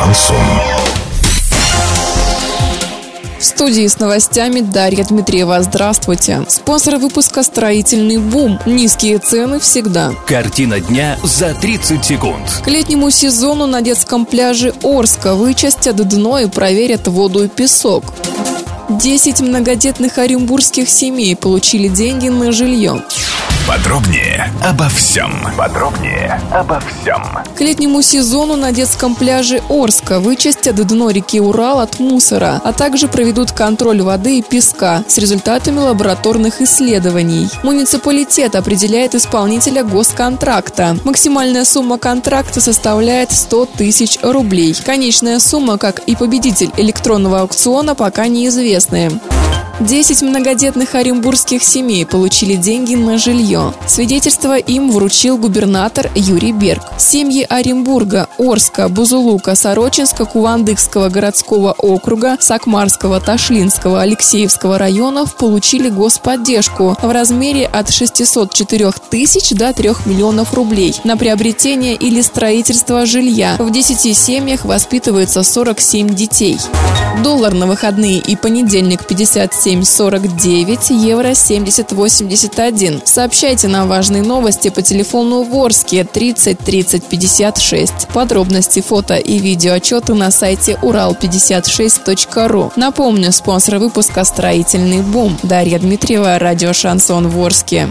Шансон. В студии с новостями Дарья Дмитриева. Здравствуйте. Спонсор выпуска «Строительный бум». Низкие цены всегда. Картина дня за 30 секунд. К летнему сезону на детском пляже Орска вычистят дно и проверят воду и песок. 10 многодетных оренбургских семей получили деньги на жилье. Подробнее обо всем. Подробнее обо всем. К летнему сезону на детском пляже Орска вычистят дно реки Урал от мусора, а также проведут контроль воды и песка с результатами лабораторных исследований. Муниципалитет определяет исполнителя госконтракта. Максимальная сумма контракта составляет 100 тысяч рублей. Конечная сумма, как и победитель электронного аукциона, пока неизвестны. 10 многодетных оренбургских семей получили деньги на жилье. Свидетельство им вручил губернатор Юрий Берг. Семьи Оренбурга, Орска, Бузулука, Сорочинска, Кувандыкского городского округа, Сакмарского, Ташлинского, Алексеевского районов получили господдержку в размере от 604 тысяч до 3 миллионов рублей на приобретение или строительство жилья. В 10 семьях воспитывается 47 детей. Доллар на выходные и понедельник 57 49, евро 70 81. Сообщайте нам важные новости по телефону Ворске 30 30 56. Подробности, фото и видео отчеты на сайте урал56.ру. Напомню, спонсор выпуска «Строительный бум». Дарья Дмитриева, радио «Шансон Ворске».